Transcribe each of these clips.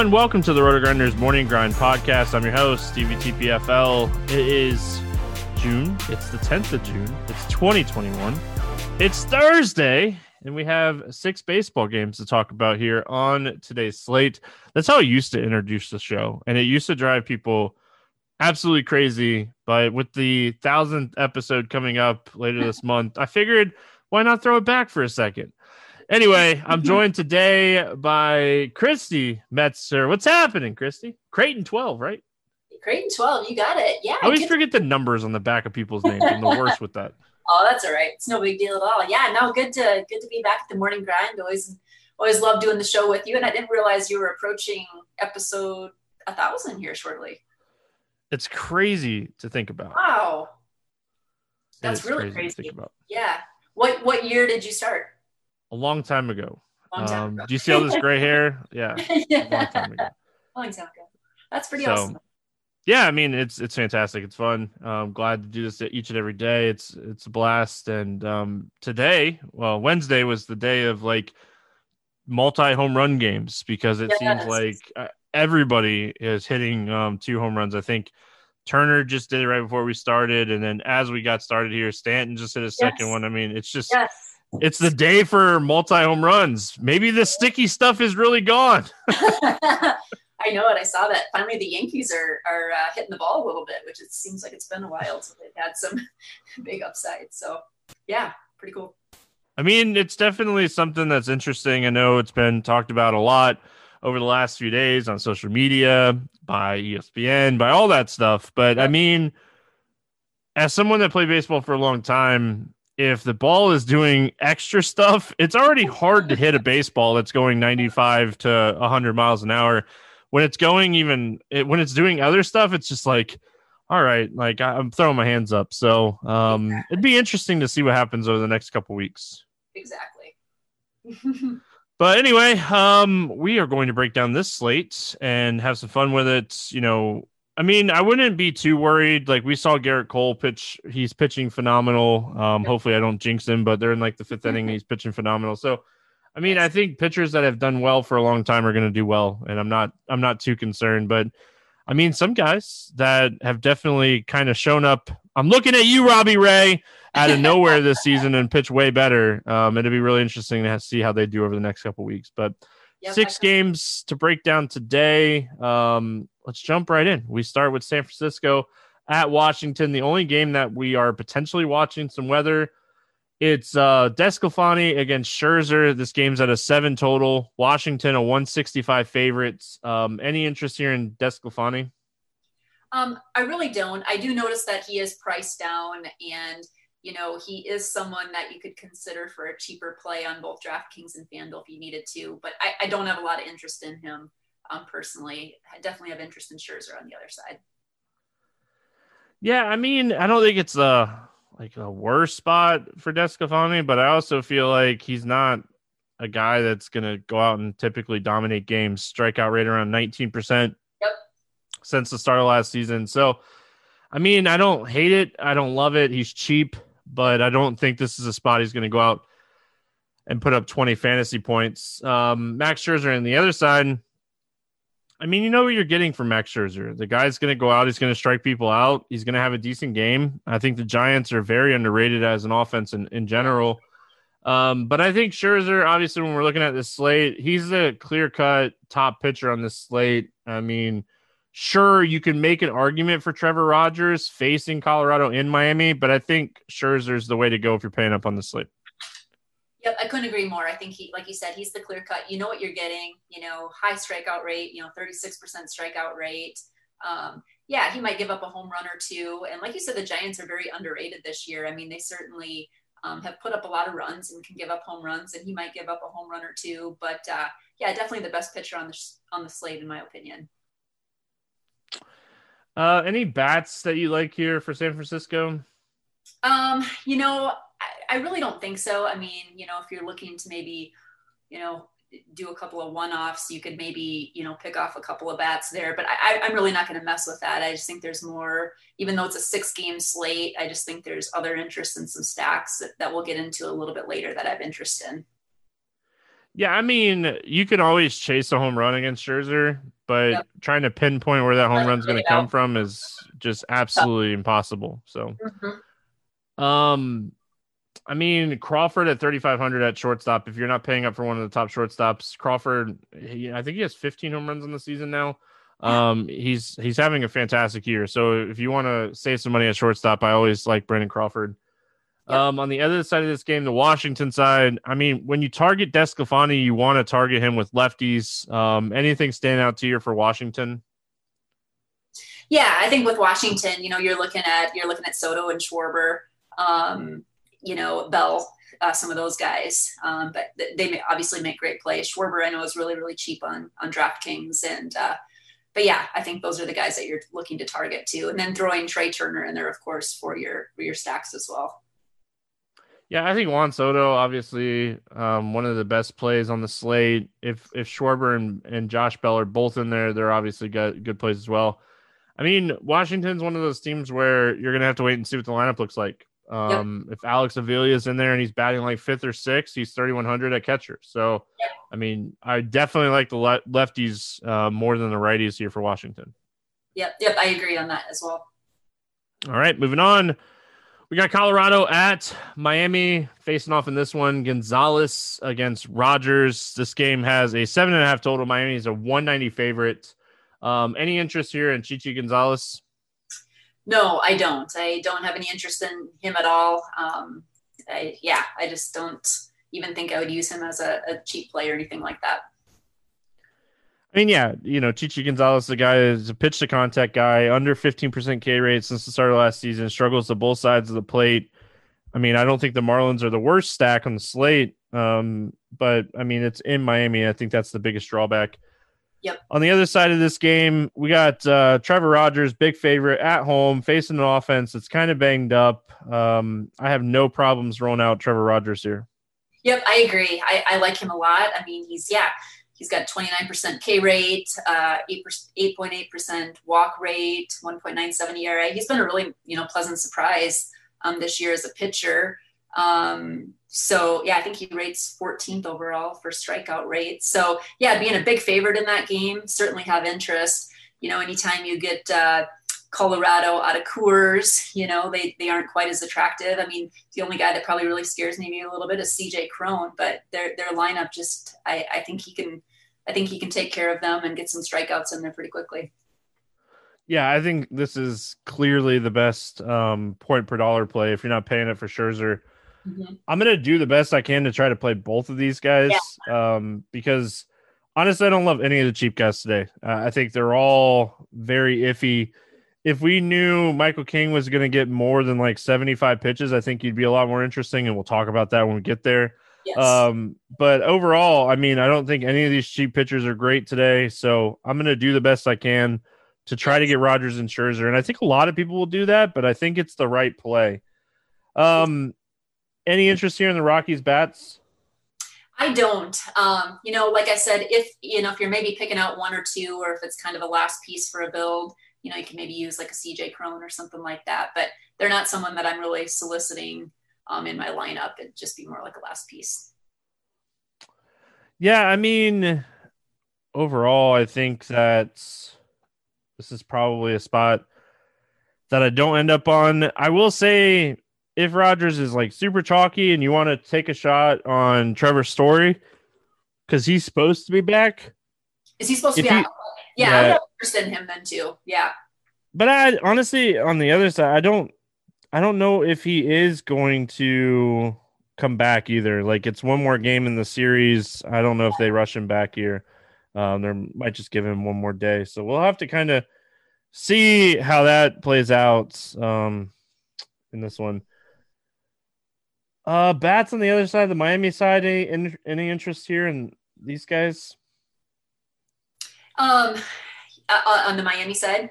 everyone. Welcome to the RotoGrinders Morning Grind Podcast. I'm your host, Stevie TPFL. It is June. It's the 10th of June. It's 2021. It's Thursday, and we have six baseball games to talk about here on today's slate. That's how I used to introduce the show, and it used to drive people absolutely crazy. But with the thousandth episode coming up later this month, I figured why not throw it back for a second? Anyway, I'm joined today by Christy Metzer. What's happening, Christy? Krayton 12, right? Krayton 12, you got it. Yeah. I always forget the numbers on the back of people's names. I'm the worst with that. Oh, that's all right. It's no big deal at all. Yeah, no, good to good to be back at the morning grind. Always always love doing the show with you. And I didn't realize you were approaching episode a thousand here shortly. It's crazy to think about. Wow. That's really crazy. crazy. Yeah. What what year did you start? A long time ago. Long time um, ago. Do you see all this gray hair? Yeah. yeah. long time ago. Long time ago. That's pretty so, awesome yeah, I mean it's it's fantastic. It's fun. I'm glad to do this each and every day. It's it's a blast. And um, today, well, Wednesday was the day of like multi home run games because it yes. seems like uh, everybody is hitting um, two home runs. I think Turner just did it right before we started, and then as we got started here, Stanton just hit a second yes. one. I mean, it's just. Yes. It's the day for multi home runs. Maybe the sticky stuff is really gone. I know it. I saw that. Finally, the Yankees are are uh, hitting the ball a little bit, which it seems like it's been a while. So they've had some big upside. So yeah, pretty cool. I mean, it's definitely something that's interesting. I know it's been talked about a lot over the last few days on social media, by ESPN, by all that stuff. But I mean, as someone that played baseball for a long time, if the ball is doing extra stuff, it's already hard to hit a baseball that's going 95 to 100 miles an hour when it's going even it, when it's doing other stuff, it's just like, all right, like I, am throwing my hands up. So um, exactly. it'd be interesting to see what happens over the next couple weeks. Exactly. but anyway, um, we are going to break down this slate and have some fun with it. You know, I mean, I wouldn't be too worried. Like we saw Gerrit Cole pitch; he's pitching phenomenal. Um, hopefully, I don't jinx him, but they're in like the fifth inning. He's pitching phenomenal. So I mean, I think pitchers that have done well for a long time are going to do well, and I'm not I'm not too concerned. But I mean, some guys that have definitely kind of shown up. I'm looking at you, Robbie Ray, out of nowhere this season and pitch way better. Um, it'll be really interesting to see how they do over the next couple weeks. But yep, six games to break down today. Um, let's jump right in. We start with San Francisco at Washington. The only game that we are potentially watching some weather it's uh, DeSclafani against Scherzer. This game's at a seven total. Washington a 165 favorites. Um, any interest here in DeSclafani? Um, I really don't. I do notice that he is priced down, and you know he is someone that you could consider for a cheaper play on both DraftKings and FanDuel if you needed to. But I, I don't have a lot of interest in him um, personally. I definitely have interest in Scherzer on the other side. Yeah, I mean, I don't think it's a like a worse spot for DeSclafani, but I also feel like he's not a guy that's going to go out and typically dominate games. Strikeout rate around 19% yep. since the start of last season. So, I mean, I don't hate it. I don't love it. He's cheap, but I don't think this is a spot he's going to go out and put up 20 fantasy points. Um, Max Scherzer on the other side, I mean, you know what you're getting from Max Scherzer. The guy's going to go out. He's going to strike people out. He's going to have a decent game. I think the Giants are very underrated as an offense in, in general. Um, but I think Scherzer, obviously, when we're looking at this slate, he's a clear cut top pitcher on this slate. I mean, sure, you can make an argument for Trevor Rogers facing Colorado in Miami, but I think Scherzer's the way to go if you're paying up on the slate. Yep, I couldn't agree more. I think he, like you said, he's the clear cut. You know what you're getting. You know, high strikeout rate. You know, 36% strikeout rate. Um, yeah, he might give up a home run or two. And like you said, the Giants are very underrated this year. I mean, they certainly um, have put up a lot of runs and can give up home runs, and he might give up a home run or two. But uh, yeah, definitely the best pitcher on the on the slate, in my opinion. Uh, any bats that you like here for San Francisco? Um, you know, I, really don't think so. I mean, you know, if you're looking to maybe, you know, do a couple of one-offs, you could maybe, you know, pick off a couple of bats there. But I, I'm really not going to mess with that. I just think there's more, even though it's a six-game slate. I just think there's other interests in some stacks that, that we'll get into a little bit later that I have interest in. Yeah, I mean, you can always chase a home run against Scherzer, but yep. trying to pinpoint where that home run's going to come out. from is just absolutely impossible. So, mm-hmm. um, I mean, Crawford at 3,500 at shortstop. If you're not paying up for one of the top shortstops, Crawford, he, I think he has 15 home runs in the season now. Um, he's he's having a fantastic year. So if you want to save some money at shortstop, I always like Brandon Crawford. Yep. Um, on the other side of this game, the Washington side, I mean, when you target DeSclafani, you want to target him with lefties. Um, anything stand out to you for Washington? Yeah, I think with Washington, you know, you're looking at you're looking at Soto and Schwarber, um, you know, Bell, uh, some of those guys. Um, but they obviously make great plays. Schwarber, I know, is really really cheap on on DraftKings, and uh, but yeah, I think those are the guys that you're looking to target too, and then throwing Trea Turner in there, of course, for your for your stacks as well. Yeah, I think Juan Soto, obviously, um, one of the best plays on the slate. If if Schwarber and, and Josh Bell are both in there, they're obviously good good plays as well. I mean, Washington's one of those teams where you're gonna have to wait and see what the lineup looks like. Um, yep. If Alex Avila is in there and he's batting like fifth or sixth, he's 3,100 at catcher. So, yep. I mean, I definitely like the le- lefties uh, more than the righties here for Washington. Yep, yep, I agree on that as well. All right, moving on. We got Colorado at Miami facing off in this one. Gonzalez against Rogers. This game has a seven and a half total. Miami is a 190 favorite. Um, any interest here in Chichi Gonzalez? No, I don't. I don't have any interest in him at all. Um, I, yeah, I just don't even think I would use him as a, a cheap play or anything like that. I mean, yeah, you know, Chichi Gonzalez, the guy is a pitch to contact guy, under 15% K rate since the start of last season, struggles to both sides of the plate. I mean, I don't think the Marlins are the worst stack on the slate, um, but I mean, it's in Miami. I think that's the biggest drawback. Yep. On the other side of this game, we got uh, Trevor Rogers, big favorite at home, facing an offense that's kind of banged up. Um, I have no problems rolling out Trevor Rogers here. Yep, I agree. I, I like him a lot. I mean, he's yeah, He's got 29% K rate, uh, 8.8% walk rate, 1.97 ERA. He's been a really, you know, pleasant surprise um, this year as a pitcher. Um, so yeah, I think he rates 14th overall for strikeout rate. So yeah, being a big favorite in that game, certainly have interest. You know, anytime you get uh, Colorado out of Coors, you know, they, they aren't quite as attractive. I mean, the only guy that probably really scares me a little bit is CJ Cron, but their their lineup just I, I think he can I think he can take care of them and get some strikeouts in there pretty quickly. Yeah, I think this is clearly the best um, point per dollar play if you're not paying it for Scherzer. Mm-hmm. I'm gonna do the best I can to try to play both of these guys yeah. um, because honestly, I don't love any of the cheap guys today. Uh, I think they're all very iffy. If we knew Michael King was going to get more than like 75 pitches, I think he'd be a lot more interesting, and we'll talk about that when we get there. Yes. Um, but overall, I mean, I don't think any of these cheap pitchers are great today. So I'm going to do the best I can to try to get Rogers and Scherzer. And I think a lot of people will do that, but I think it's the right play. Um, any interest here in the Rockies bats? I don't. Um, you know, like I said, if you know, if you're maybe picking out one or two, or if it's kind of a last piece for a build, you know, you can maybe use like a CJ Cron or something like that. But they're not someone that I'm really soliciting um, in my lineup. It'd just be more like a last piece. Yeah, I mean, overall, I think that this is probably a spot that I don't end up on. I will say, if Rogers is like super chalky and you want to take a shot on Trevor Story because he's supposed to be back. Is he supposed to be he, out? Yeah, yeah, I would have interest in him then too. Yeah. But I honestly, on the other side, I don't I don't know if he is going to come back either. Like it's one more game in the series. I don't know if they rush him back here. Um, they might just give him one more day. So we'll have to kind of see how that plays out um, in this one. Uh, bats on the other side, the Miami side. Any any interest here in these guys? Um, uh, on the Miami side.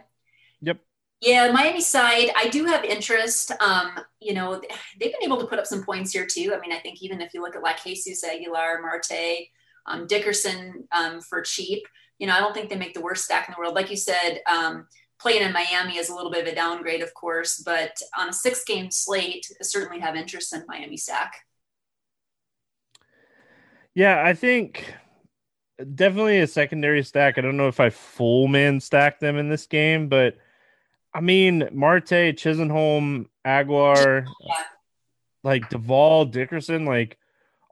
Yep. Yeah, Miami side, I do have interest. Um, you know, they've been able to put up some points here too. I mean, I think even if you look at like Jesus Aguilar, Marte, um, Dickerson um, for cheap, you know, I don't think they make the worst stack in the world. Like you said, um, playing in Miami is a little bit of a downgrade, of course, but on a six game slate, I certainly have interest in Miami stack. Yeah, I think definitely a secondary stack. I don't know if I full man stack them in this game, but I mean Marte, Chisholm, Aguilar, yeah. like Duvall, Dickerson, like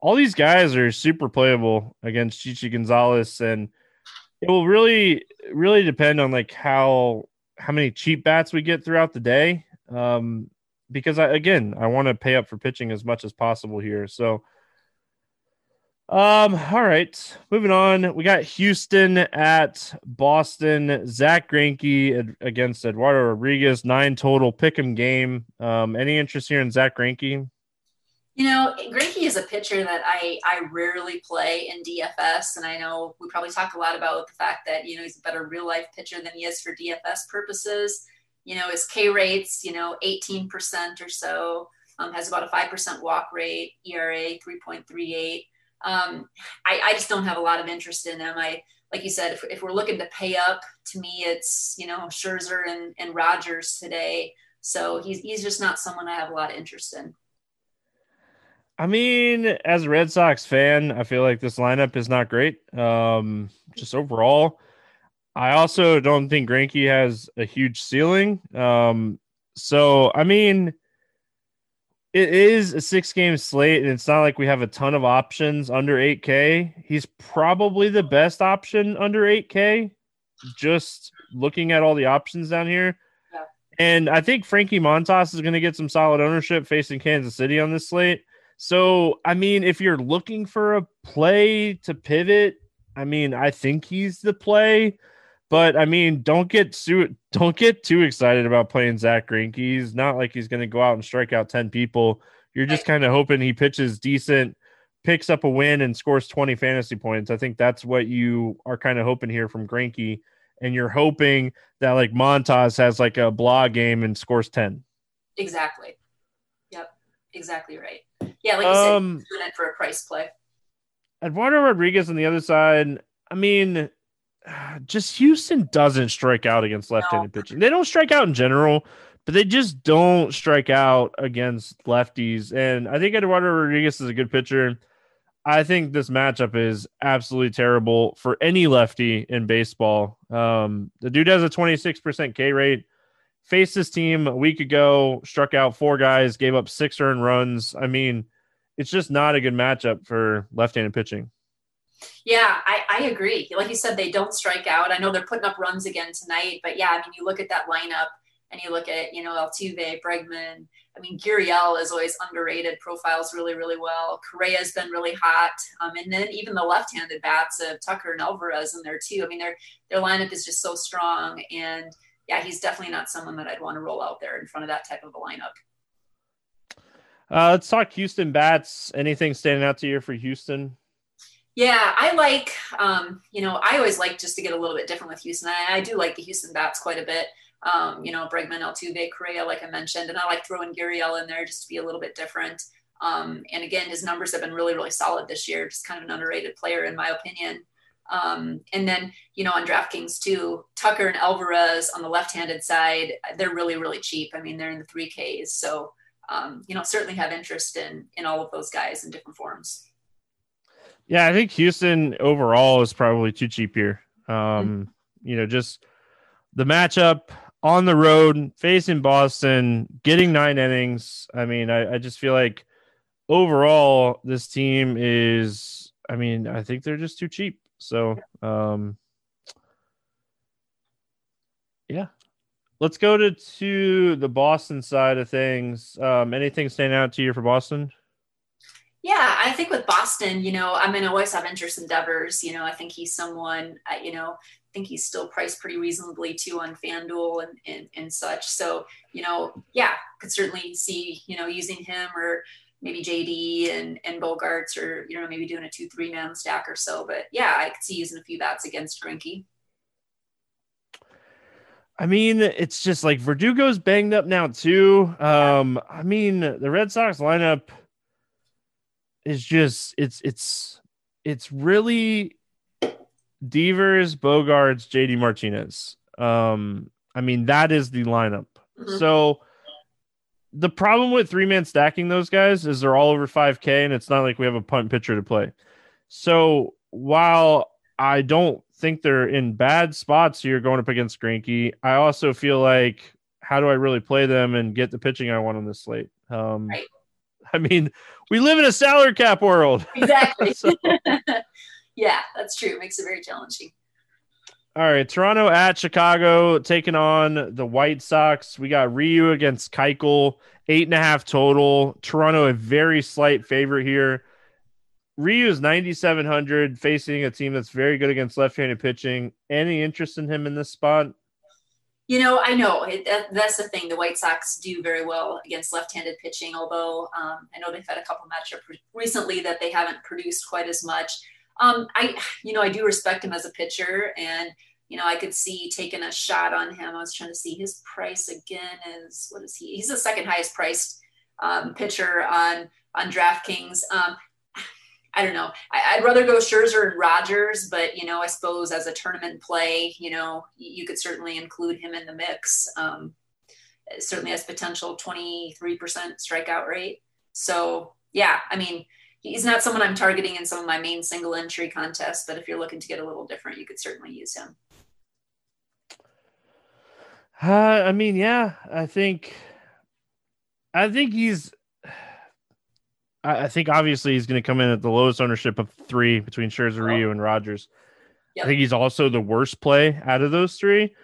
all these guys are super playable against Chichi Gonzalez, and it will really, really depend on like how how many cheap bats we get throughout the day. Um, because I again I want to pay up for pitching as much as possible here. So um, all right, moving on. We got Houston at Boston. Zack Greinke against Eduardo Rodriguez. Nine total pick'em game. Um, any interest here in Zack Greinke? You know, Greinke is a pitcher that I I rarely play in DFS, and I know we probably talk a lot about the fact that you know he's a better real life pitcher than he is for DFS purposes. You know, his K rates, you know, 18% or so. Um, has about a 5% walk rate, ERA 3.38 um, I, I just don't have a lot of interest in them. I like you said, if, if we're looking to pay up, to me it's you know Scherzer and, and Rogers today. So he's he's just not someone I have a lot of interest in. I mean, as a Red Sox fan, I feel like this lineup is not great. Um, just overall, I also don't think Greinke has a huge ceiling. Um, so I mean it is a six game slate, and it's not like we have a ton of options under 8K. He's probably the best option under 8K, just looking at all the options down here. Yeah. And I think Frankie Montas is going to get some solid ownership facing Kansas City on this slate. So, I mean, if you're looking for a play to pivot, I mean, I think he's the play. But I mean, don't get too don't get too excited about playing Zack Greinke. He's not like he's going to go out and strike out ten people. You're just kind of hoping he pitches decent, picks up a win, and scores twenty fantasy points. I think that's what you are kind of hoping here from Greinke, and you're hoping that like Montas has like a blah game and scores ten. Exactly. Yep. Exactly right. Yeah, like you um, said, doing it for a price play. Eduardo Rodriguez on the other side. I mean, just Houston doesn't strike out against left-handed no. pitching. They don't strike out in general, but they just don't strike out against lefties. And I think Eduardo Rodriguez is a good pitcher. I think this matchup is absolutely terrible for any lefty in baseball. Um, the dude has a 26% K rate. Faced this team a week ago, struck out four guys, gave up six earned runs. I mean, it's just not a good matchup for left-handed pitching. Yeah, I, I agree. Like you said, they don't strike out. I know they're putting up runs again tonight, but yeah, I mean, you look at that lineup and you look at, you know, Altuve, Bregman. I mean, Gurriel is always underrated, profiles really, really well. Correa's been really hot. Um, and then even the left-handed bats of Tucker and Alvarez in there too. I mean, their their lineup is just so strong. And yeah, he's definitely not someone that I'd want to roll out there in front of that type of a lineup. Uh, let's talk Houston bats. Anything standing out to you for Houston? Yeah, I like, um, you know, I always like just to get a little bit different with Houston. I, I do like the Houston bats quite a bit. Um, you know, Bregman, Altuve, Correa, like I mentioned, and I like throwing Gurriel in there just to be a little bit different. Um, and again, his numbers have been really, really solid this year. Just kind of an underrated player, in my opinion. Um, and then, you know, on DraftKings too, Tucker and Alvarez on the left-handed side, they're really, really cheap. I mean, they're in the three Ks. So, um, you know, certainly have interest in in all of those guys in different forms. Yeah, I think Houston overall is probably too cheap here. Um, mm-hmm. You know, just the matchup on the road facing Boston, getting nine innings. I mean, I, I just feel like overall this team is. I mean, I think they're just too cheap. So, um, yeah. Let's go to, to the Boston side of things. Um, anything stand out to you for Boston? Yeah, I think with Boston, you know, I'm going to always have interest in Devers. You know, I think he's someone, uh, you know, I think he's still priced pretty reasonably too on FanDuel and, and, and such. So, you know, yeah, could certainly see, you know, using him or maybe JD and, and Bogaerts or, you know, maybe doing a two, three man stack or so. But yeah, I could see using a few bats against Greinke. I mean, it's just like Verdugo's banged up now too. Um, I mean, the Red Sox lineup – is just it's it's it's really Devers, Bogaerts, JD Martinez. Um, I mean, that is the lineup. Mm-hmm. So the problem with three man stacking those guys is they're all over 5K, and it's not like we have a punt pitcher to play. So while I don't think they're in bad spots here going up against Greinke, I also feel like how do I really play them and get the pitching I want on this slate? Um, right. I mean, we live in a salary cap world. Exactly. so, yeah, that's true. It makes it very challenging. All right, Toronto at Chicago taking on the White Sox. We got Ryu against Keuchel, eight and a half total. Toronto a very slight favorite here. Ryu is 9,700 facing a team that's very good against left-handed pitching. Any interest in him in this spot? You know, I know it, that, that's the thing. The White Sox do very well against left-handed pitching, although um, I know they've had a couple matchups recently that they haven't produced quite as much. Um, I, you know, I do respect him as a pitcher, and you know, I could see taking a shot on him. I was trying to see his price again is what is he? He's the second highest priced um, pitcher on on DraftKings. Um, I don't know. I, would rather go Scherzer and Rogers, but you know, I suppose as a tournament play, you know, you could certainly include him in the mix. Um, certainly has potential 23% strikeout rate. So yeah, I mean, he's not someone I'm targeting in some of my main single entry contests, but if you're looking to get a little different, you could certainly use him. Uh, I mean, yeah, I think, I think he's, I think obviously he's going to come in at the lowest ownership of three between Scherzer, oh. Ryu, and Rogers. Yep. I think he's also the worst play out of those three.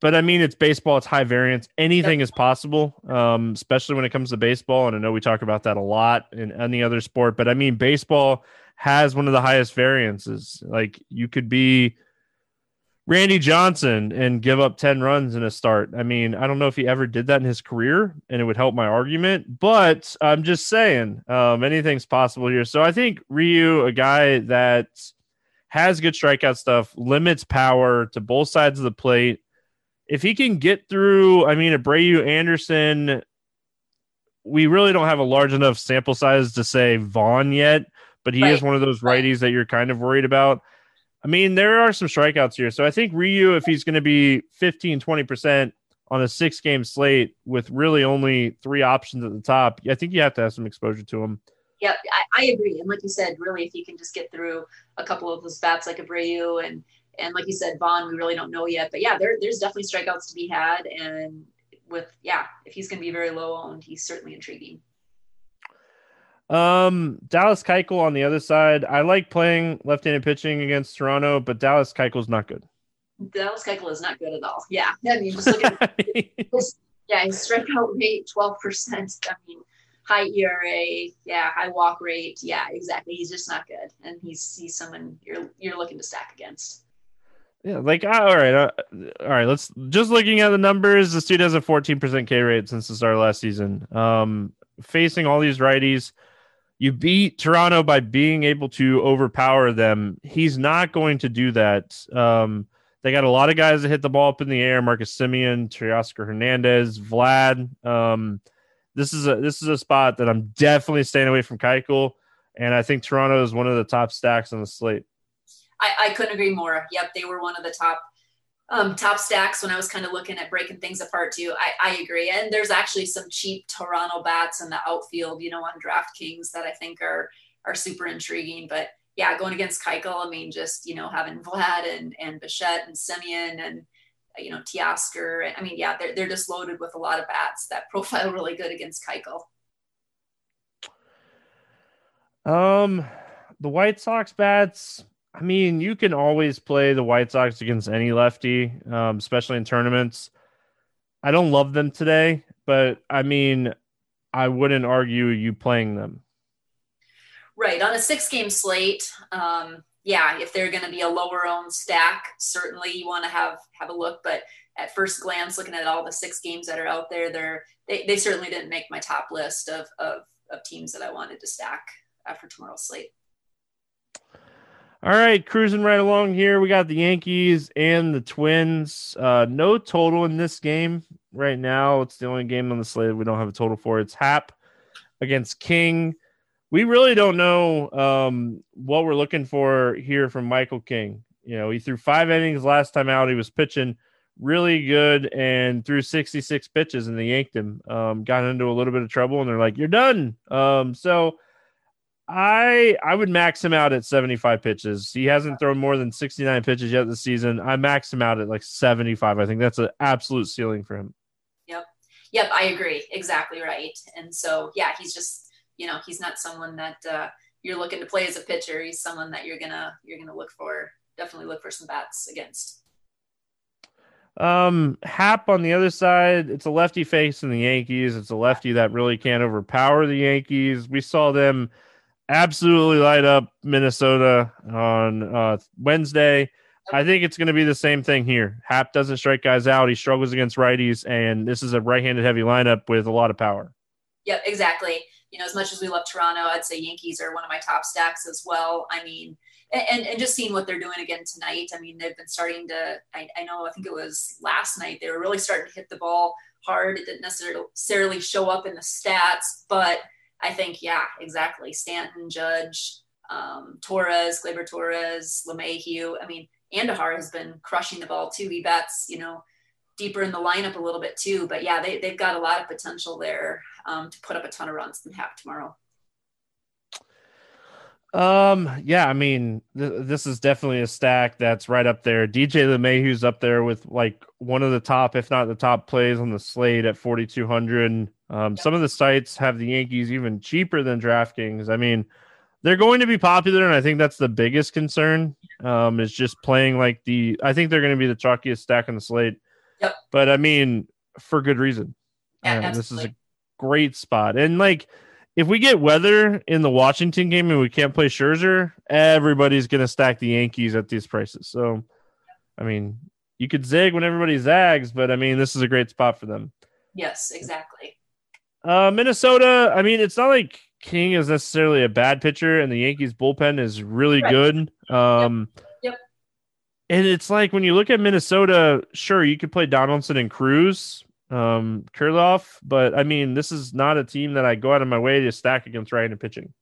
But I mean, it's baseball; it's high variance. Anything yep. is possible, um, especially when it comes to baseball. And I know we talk about that a lot in any other sport. But I mean, baseball has one of the highest variances. Like you could be Randy Johnson and give up 10 runs in a start. I mean, I don't know if he ever did that in his career and it would help my argument, but I'm just saying um, anything's possible here. So I think Ryu, a guy that has good strikeout stuff, limits power to both sides of the plate. If he can get through, I mean, Abreu Anderson, we really don't have a large enough sample size to say Vaughn yet, but he right. is one of those righties that you're kind of worried about. I mean, there are some strikeouts here. So I think Ryu, if he's going to be 15, 20% on a six game slate with really only three options at the top, I think you have to have some exposure to him. Yeah, I, I agree. And like you said, really, if you can just get through a couple of those bats like Abreu and and like you said, Vaughn, we really don't know yet. But yeah, there, there's definitely strikeouts to be had. And with, yeah, if he's going to be very low owned, he's certainly intriguing. Um, Dallas Keuchel on the other side. I like playing left-handed pitching against Toronto, but Dallas Keuchel's not good. Dallas Keuchel is not good at all. Yeah, I mean, just look at his, yeah, his strikeout rate twelve percent. I mean, high ERA, yeah, high walk rate, yeah, exactly. He's just not good, and he's he's someone you're you're looking to stack against. Yeah, like uh, all right, uh, all right. Let's just looking at the numbers. This dude has a 14% K rate since the start of last season. Um, facing all these righties, you beat Toronto by being able to overpower them. He's not going to do that. Um, they got a lot of guys that hit the ball up in the air: Marcus Semien, Teoscar Hernandez, Vlad. Um, this is a this is a spot that I'm definitely staying away from Keuchel, and I think Toronto is one of the top stacks on the slate. I, I couldn't agree more. Yep, they were one of the top um, top stacks when I was kind of looking at breaking things apart too. I, I agree. And there's actually some cheap Toronto bats in the outfield, you know, on DraftKings that I think are are super intriguing. But yeah, going against Keuchel, I mean, just you know, having Vlad and and Bichette and Semien and you know Teoscar. I mean, yeah, they're they're just loaded with a lot of bats that profile really good against Keuchel. Um, the White Sox bats. I mean, you can always play the White Sox against any lefty, um, especially in tournaments. I don't love them today, but I mean, I wouldn't argue you playing them. Right on a six-game slate. Um, yeah, if they're going to be a lower owned stack, certainly you want to have have a look. But at first glance, looking at all the six games that are out there, they're they, they certainly didn't make my top list of, of of teams that I wanted to stack after tomorrow's slate. All right, cruising right along here. We got the Yankees and the Twins. Uh, no total in this game right now. It's the only game on the slate we don't have a total for. It's Happ against King. We really don't know um, what we're looking for here from Michael King. You know, he threw five innings last time out. He was pitching really good and threw 66 pitches, and they yanked him. Um, got into a little bit of trouble, and they're like, "You're done." Um, so I I would max him out at 75 pitches. He hasn't thrown more than 69 pitches yet this season. I max him out at like 75. I think that's an absolute ceiling for him. Yep. Yep, I agree. Exactly right. And so yeah, he's just, you know, he's not someone that uh, you're looking to play as a pitcher. He's someone that you're gonna you're gonna look for definitely look for some bats against. Um, Happ on the other side, it's a lefty face in the Yankees. It's a lefty that really can't overpower the Yankees. We saw them absolutely light up Minnesota on uh, Wednesday. I think it's going to be the same thing here. Happ doesn't strike guys out. He struggles against righties, and this is a right-handed heavy lineup with a lot of power. Yep, exactly. You know, as much as we love Toronto, I'd say Yankees are one of my top stacks as well. I mean, and, and just seeing what they're doing again tonight. I mean, they've been starting to. I, I know. I think it was last night they were really starting to hit the ball hard. It didn't necessarily show up in the stats, but I think yeah, exactly. Stanton, Judge, um, Torres, Gleyber Torres, LeMahieu. I mean, Andujar has been crushing the ball too. He bats, you know, deeper in the lineup a little bit too. But yeah, they, they've got a lot of potential there um, to put up a ton of runs and have tomorrow. Um, yeah, I mean, th- this is definitely a stack that's right up there. DJ LeMahieu's up there with like one of the top, if not the top plays on the slate at 4,200. Um, some of the sites have the Yankees even cheaper than DraftKings. I mean, they're going to be popular, and I think that's the biggest concern. Um, is just playing like the. I think they're going to be the chalkiest stack on the slate. Yep. But I mean, for good reason. Yeah, uh, this is a great spot, and like if we get weather in the Washington game and we can't play Scherzer, everybody's going to stack the Yankees at these prices. So, I mean, you could zig when everybody zags, but I mean, this is a great spot for them. Yes, exactly. Uh, Minnesota, I mean, it's not like King is necessarily a bad pitcher, and the Yankees bullpen is really right. good. Um, yep. yep. And it's like when you look at Minnesota, sure, you could play Donaldson and Cruz, um Kirilloff, but I mean, this is not a team that I go out of my way to stack against right and pitching.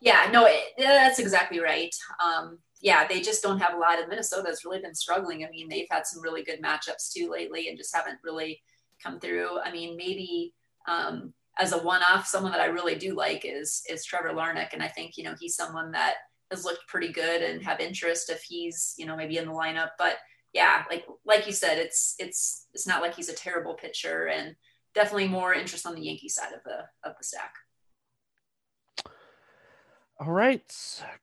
Yeah, no, it, that's exactly right. Um, yeah, they just don't have a lot of Minnesota's really been struggling. I mean, they've had some really good matchups too lately and just haven't really come through. I mean, maybe um, as a one-off, someone that I really do like is is Trevor Larnach, and I think you know he's someone that has looked pretty good and have interest if he's you know maybe in the lineup. But yeah, like like you said, it's it's it's not like he's a terrible pitcher, and definitely more interest on the Yankee side of the of the stack. All right,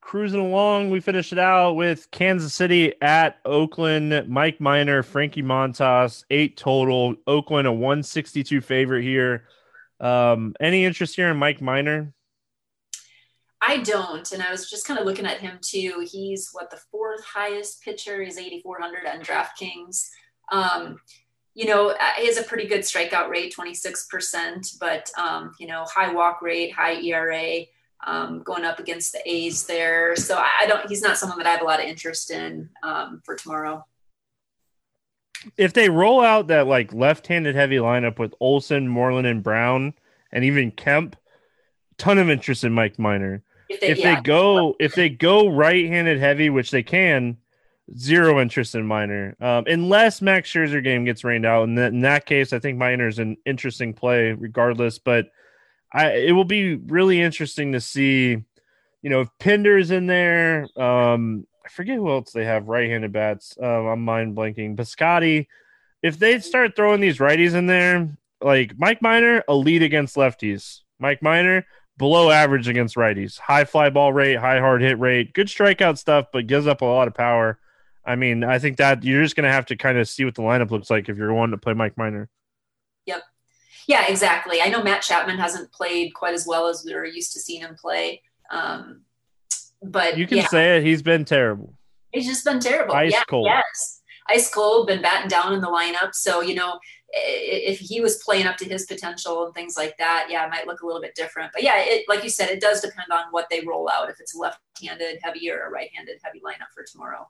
cruising along. We finished it out with Kansas City at Oakland. Mike Minor, Frankie Montas, eight total. Oakland a 162 favorite here. Um, any interest here in Mike Minor? I don't. And I was just kind of looking at him too. He's what the fourth highest pitcher. He's 8,400 on DraftKings. Um, you know, he has a pretty good strikeout rate, 26%, but, um, you know, high walk rate, high ERA, um, going up against the A's there. So I don't, he's not someone that I have a lot of interest in um, for tomorrow. If they roll out that like left handed heavy lineup with Olson, Moreland, and Brown, and even Kemp, ton of interest in Mike Minor. If they, if yeah. they go if they go right-handed heavy, which they can, zero interest in Minor, um, unless Max Scherzer game gets rained out. And in that case, I think Minor is an interesting play regardless. But I it will be really interesting to see, you know, if Pinder's in there. Um, I forget who else they have right-handed bats. Um, I'm mind blanking. Piscotty. If they start throwing these righties in there, like Mike Minor, elite against lefties. Mike Minor, below average against righties. High fly ball rate, high hard hit rate, good strikeout stuff, but gives up a lot of power. I mean, I think that you're just going to have to kind of see what the lineup looks like if you're wanting to play Mike Minor. Yep. Yeah, exactly. I know Matt Chapman hasn't played quite as well as we were used to seeing him play. Um, but you can yeah. say it. He's been terrible. He's just been terrible. Ice yeah, cold. Yes. Ice cold, been batting down in the lineup. So, you know, if he was playing up to his potential and things like that, yeah, it might look a little bit different. But yeah, it, like you said, it does depend on what they roll out. If it's left-handed heavy or right-handed heavy lineup for tomorrow.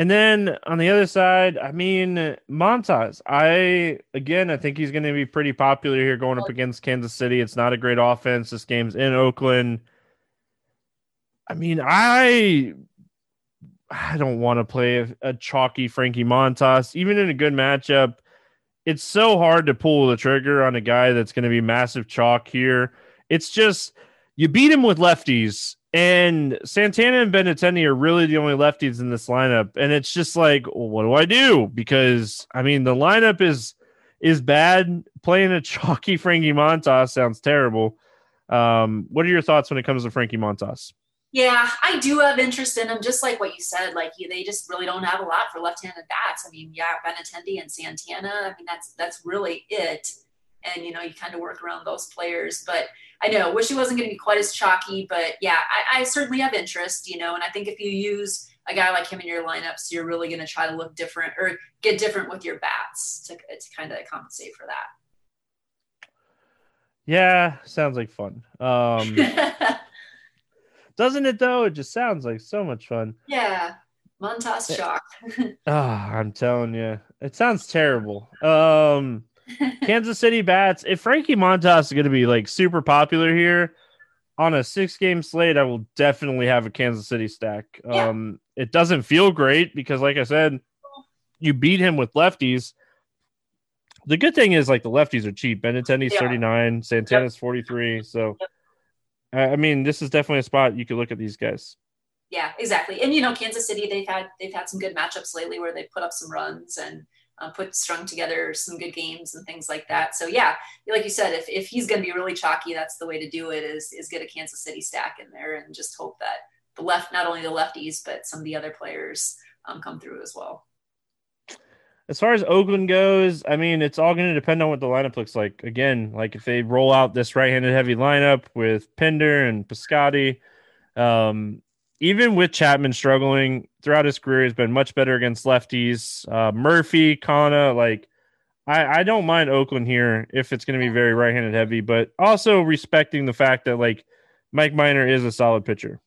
And then on the other side, I mean, Montas. I again, I think he's going to be pretty popular here going up against Kansas City. It's not a great offense. This game's in Oakland. I mean, I I don't want to play a, a, chalky Frankie Montas, even in a good matchup. It's so hard to pull the trigger on a guy that's going to be massive chalk here. It's just you beat him with lefties, and Santana and Benintendi are really the only lefties in this lineup. And it's just like, well, what do I do? Because I mean, the lineup is is bad. Playing a chalky Frankie Montas sounds terrible. Um, what are your thoughts when it comes to Frankie Montas? Yeah, I do have interest in him, just like what you said. Like they just really don't have a lot for left-handed bats. I mean, yeah, Benintendi and Santana. I mean, that's that's really it. And you know, you kind of work around those players. But I know, wish he wasn't going to be quite as chalky. But yeah, I, I certainly have interest. You know, and I think if you use a guy like him in your lineups, you're really going to try to look different or get different with your bats to to kind of compensate for that. Yeah, sounds like fun. Um, doesn't it though? It just sounds like so much fun. Yeah, Montas shock. oh, I'm telling you, it sounds terrible. Um, Kansas City bats. If Frankie Montas is going to be like super popular here on a six game slate, I will definitely have a Kansas City stack. Yeah. Um, it doesn't feel great because, like I said, you beat him with lefties the good thing is like the lefties are cheap. Benintendi's yeah. 39, Santana's yep. 43. So yep. I mean, this is definitely a spot you could look at these guys. Yeah, exactly. And you know, Kansas City, they've had they've had some good matchups lately where they put up some runs and uh, put strung together some good games and things like that. So yeah, like you said, if, if he's going to be really chalky, that's the way to do it is is get a Kansas City stack in there and just hope that the left, not only the lefties, but some of the other players um, come through as well as far as Oakland goes, I mean, it's all going to depend on what the lineup looks like. Again, like if they roll out this right-handed heavy lineup with Pinder and Piscotty, um, even with Chapman struggling throughout his career, he's been much better against lefties. Uh, Murphy, Canha, like I, I don't mind Oakland here if it's going to be very right-handed heavy, but also respecting the fact that like Mike Minor is a solid pitcher.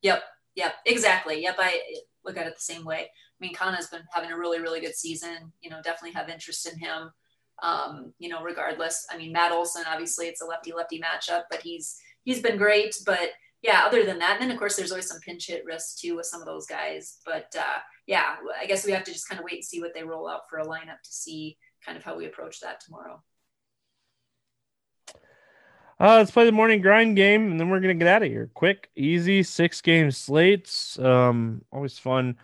Yep. Yep. Exactly. Yep. I look at it the same way mean, Canha's been having a really, really good season. You know, definitely have interest in him. Um, you know, regardless. I mean, Matt Olson, obviously, it's a lefty lefty matchup, but he's he's been great. But yeah, other than that, and then of course, there's always some pinch hit risk too with some of those guys. But uh, yeah, I guess we have to just kind of wait and see what they roll out for a lineup to see kind of how we approach that tomorrow. Uh, let's play the morning grind game, and then we're gonna get out of here. Quick, easy, six game slates. Um, always fun.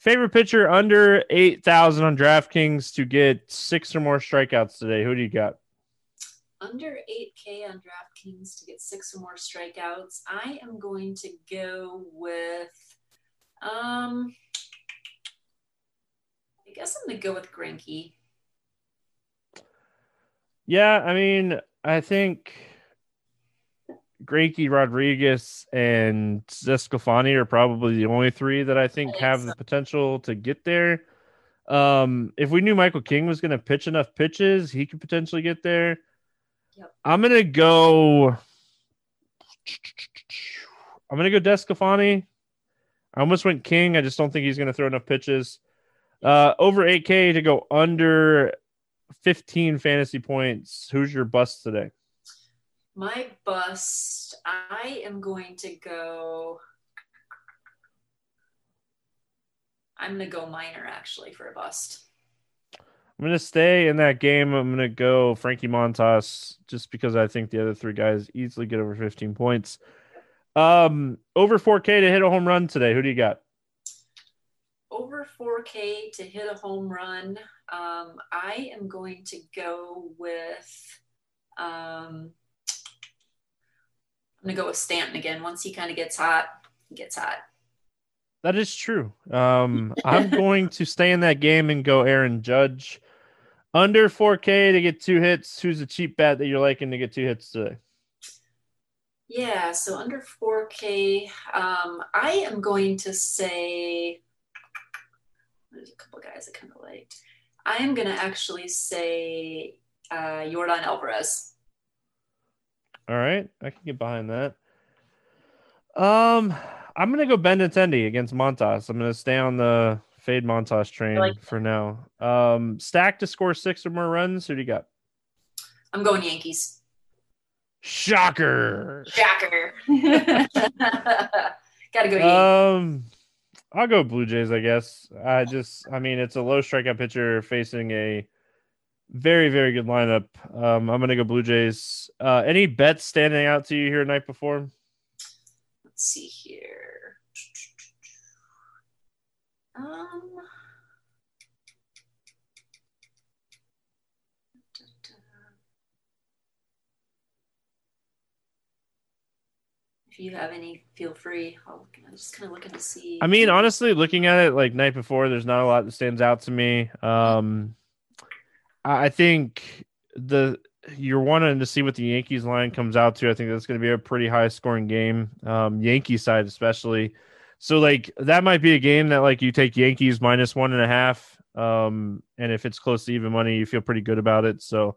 Favorite pitcher under 8,000 on DraftKings to get six or more strikeouts today. Who do you got? Under 8K on DraftKings to get six or more strikeouts. I am going to go with, um, I guess I'm going to go with Greinke. Yeah, I mean, I think Greinke, Rodriguez, and DeSclafani are probably the only three that I think have the potential to get there. Um, if we knew Michael King was going to pitch enough pitches, he could potentially get there. Yep. I'm going to go. I'm going to go DeSclafani. I almost went King. I just don't think he's going to throw enough pitches. Uh, over 8K to go under 15 fantasy points. Who's your bust today? My bust, I am going to go. I'm going to go Minor actually for a bust. I'm going to stay in that game. I'm going to go Frankie Montas just because I think the other three guys easily get over 15 points. Um, over 4K to hit a home run today. Who do you got? Over 4K to hit a home run. Um, I am going to go with um, I'm gonna go with Stanton again. Once he kind of gets hot, he gets hot. That is true. Um, I'm going to stay in that game and go Aaron Judge. Under 4K to get two hits. Who's a cheap bet that you're liking to get two hits today? Yeah, so under 4K, um, I am going to say there's a couple guys I kind of liked. I am going to actually say uh, Yordan Alvarez. All right, I can get behind that. Um, I'm gonna go Benintendi against Montas. I'm gonna stay on the fade Montas train like for now. Um, stack to score six or more runs. Who do you got? I'm going Yankees. Shocker! Shocker! Gotta go. Yankees. Um, I'll go Blue Jays. I guess. I just, I mean, it's a low strikeout pitcher facing a Very, very good lineup. Um, I'm gonna go Blue Jays. Uh, any bets standing out to you here night before? Let's see here. Um, if you have any, feel free. I'll, I'm just kind of looking to see. I mean, honestly, looking at it like night before, there's not a lot that stands out to me. Um, I think the you're wanting to see what the Yankees line comes out to. I think that's going to be a pretty high scoring game. Um, Yankee side especially. So like that might be a game that like you take Yankees minus one and a half. Um, and if it's close to even money, you feel pretty good about it. So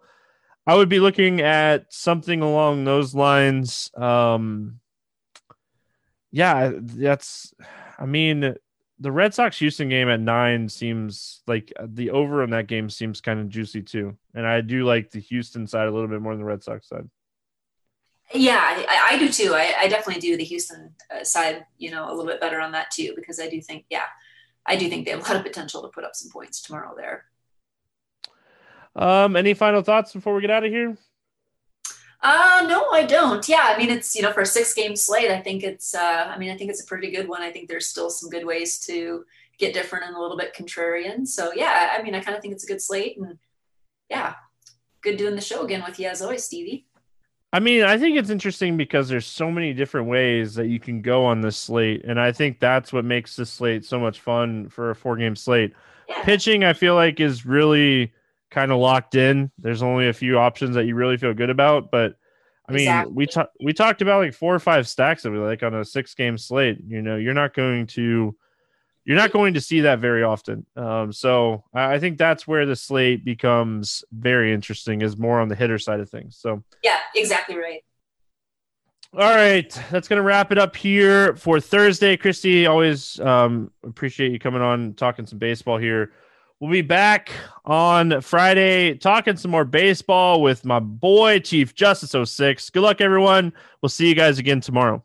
I would be looking at something along those lines. Um, yeah, that's. I mean, the Red Sox Houston game at nine seems like uh, the over on that game seems kind of juicy too, and I do like the Houston side a little bit more than the Red Sox side. Yeah, I, I do too. I, I, definitely do the Houston uh, side, you know, a little bit better on that too, because I do think, yeah, I do think they have a lot of potential to put up some points tomorrow there. Um, any final thoughts before we get out of here? Uh, no, I don't. Yeah, I mean, it's you know for a six game slate, I think it's. Uh, I mean, I think it's a pretty good one. I think there's still some good ways to get different and a little bit contrarian. So yeah, I mean, I kind of think it's a good slate, and yeah, good doing the show again with you as always, Stevie. I mean, I think it's interesting because there's so many different ways that you can go on this slate, and I think that's what makes this slate so much fun for a four game slate. Yeah. Pitching, I feel like, is really kind of locked in. There's only a few options that you really feel good about, but I mean, exactly. we talked we talked about like four or five stacks of it, like on a six game slate. You know, you're not going to you're not going to see that very often. Um, so I, I think that's where the slate becomes very interesting, is more on the hitter side of things. So yeah, exactly right. All right, that's gonna wrap it up here for Thursday. Christy, always um, appreciate you coming on talking some baseball here. We'll be back on Friday talking some more baseball with my boy, Chief Justice 06. Good luck, everyone. We'll see you guys again tomorrow.